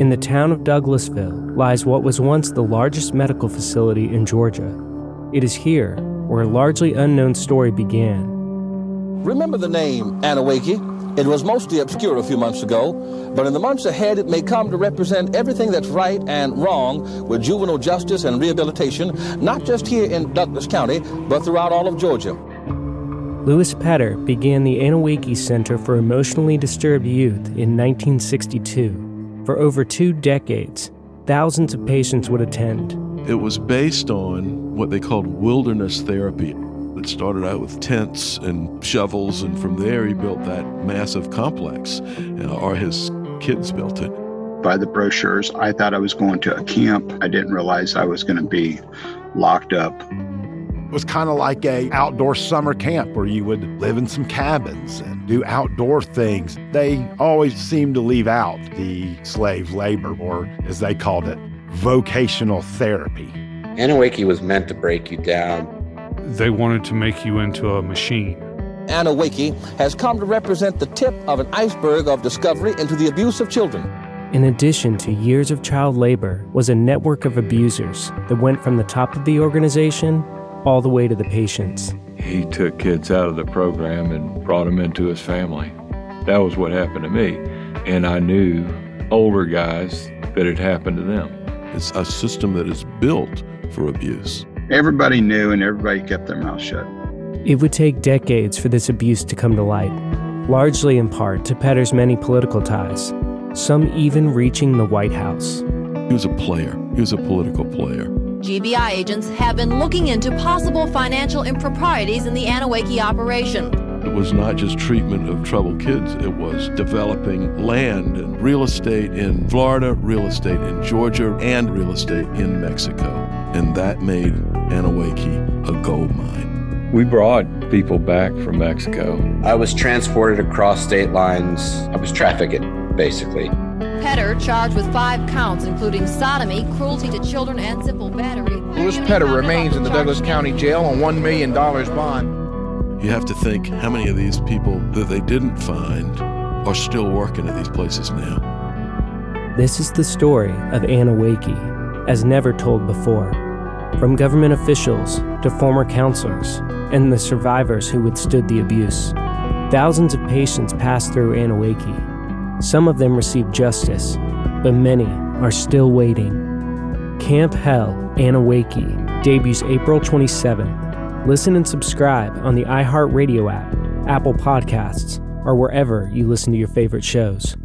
In the town of Douglasville lies what was once the largest medical facility in Georgia. It is here where a largely unknown story began. Remember the name Anneewakee? It was mostly obscure a few months ago, but in the months ahead it may come to represent everything that's right and wrong with juvenile justice and rehabilitation, not just here in Douglas County, but throughout all of Georgia. Louis Petter began the Anneewakee Center for Emotionally Disturbed Youth in 1962. For over two decades, thousands of patients would attend. It was based on what they called wilderness therapy. It started out with tents and shovels, and from there he built that massive complex, or his kids built it. By the brochures, I thought I was going to a camp. I didn't realize I was going to be locked up. It was kind of like a outdoor summer camp where you would live in some cabins and do outdoor things. They always seemed to leave out the slave labor, or as they called it, vocational therapy. Anneewakee was meant to break you down they wanted to make you into a machine. Anneewakee has come to represent the tip of an iceberg of discovery into the abuse of children. In addition to years of child labor, was a network of abusers that went from the top of the organization all the way to the patients. He took kids out of the program and brought them into his family. That was what happened to me. And I knew older guys that it happened to them. It's a system that is built for abuse. Everybody knew and everybody kept their mouth shut. It would take decades for this abuse to come to light, largely in part to Petter's many political ties, some even reaching the White House. He was a player, he was a political player. GBI agents have been looking into possible financial improprieties in the Anneewakee operation. It was not just treatment of troubled kids, it was developing land and real estate in Florida, real estate in Georgia, and real estate in Mexico. And that made Anneewakee a gold mine. We brought people back from Mexico. I was transported across state lines. I was trafficked, basically. Petter charged with five counts, including sodomy, cruelty to children, and simple battery. Louis Petter remains in the Douglas County Jail on $1 million bond. You have to think how many of these people that they didn't find are still working at these places now. This is the story of Anneewakee, as never told before. From government officials to former counselors and the survivors who withstood the abuse, thousands of patients passed through Anneewakee. Some of them received justice, but many are still waiting. Camp Hell Anneewakee debuts April 27th. Listen and subscribe on the iHeartRadio app, Apple Podcasts, or wherever you listen to your favorite shows.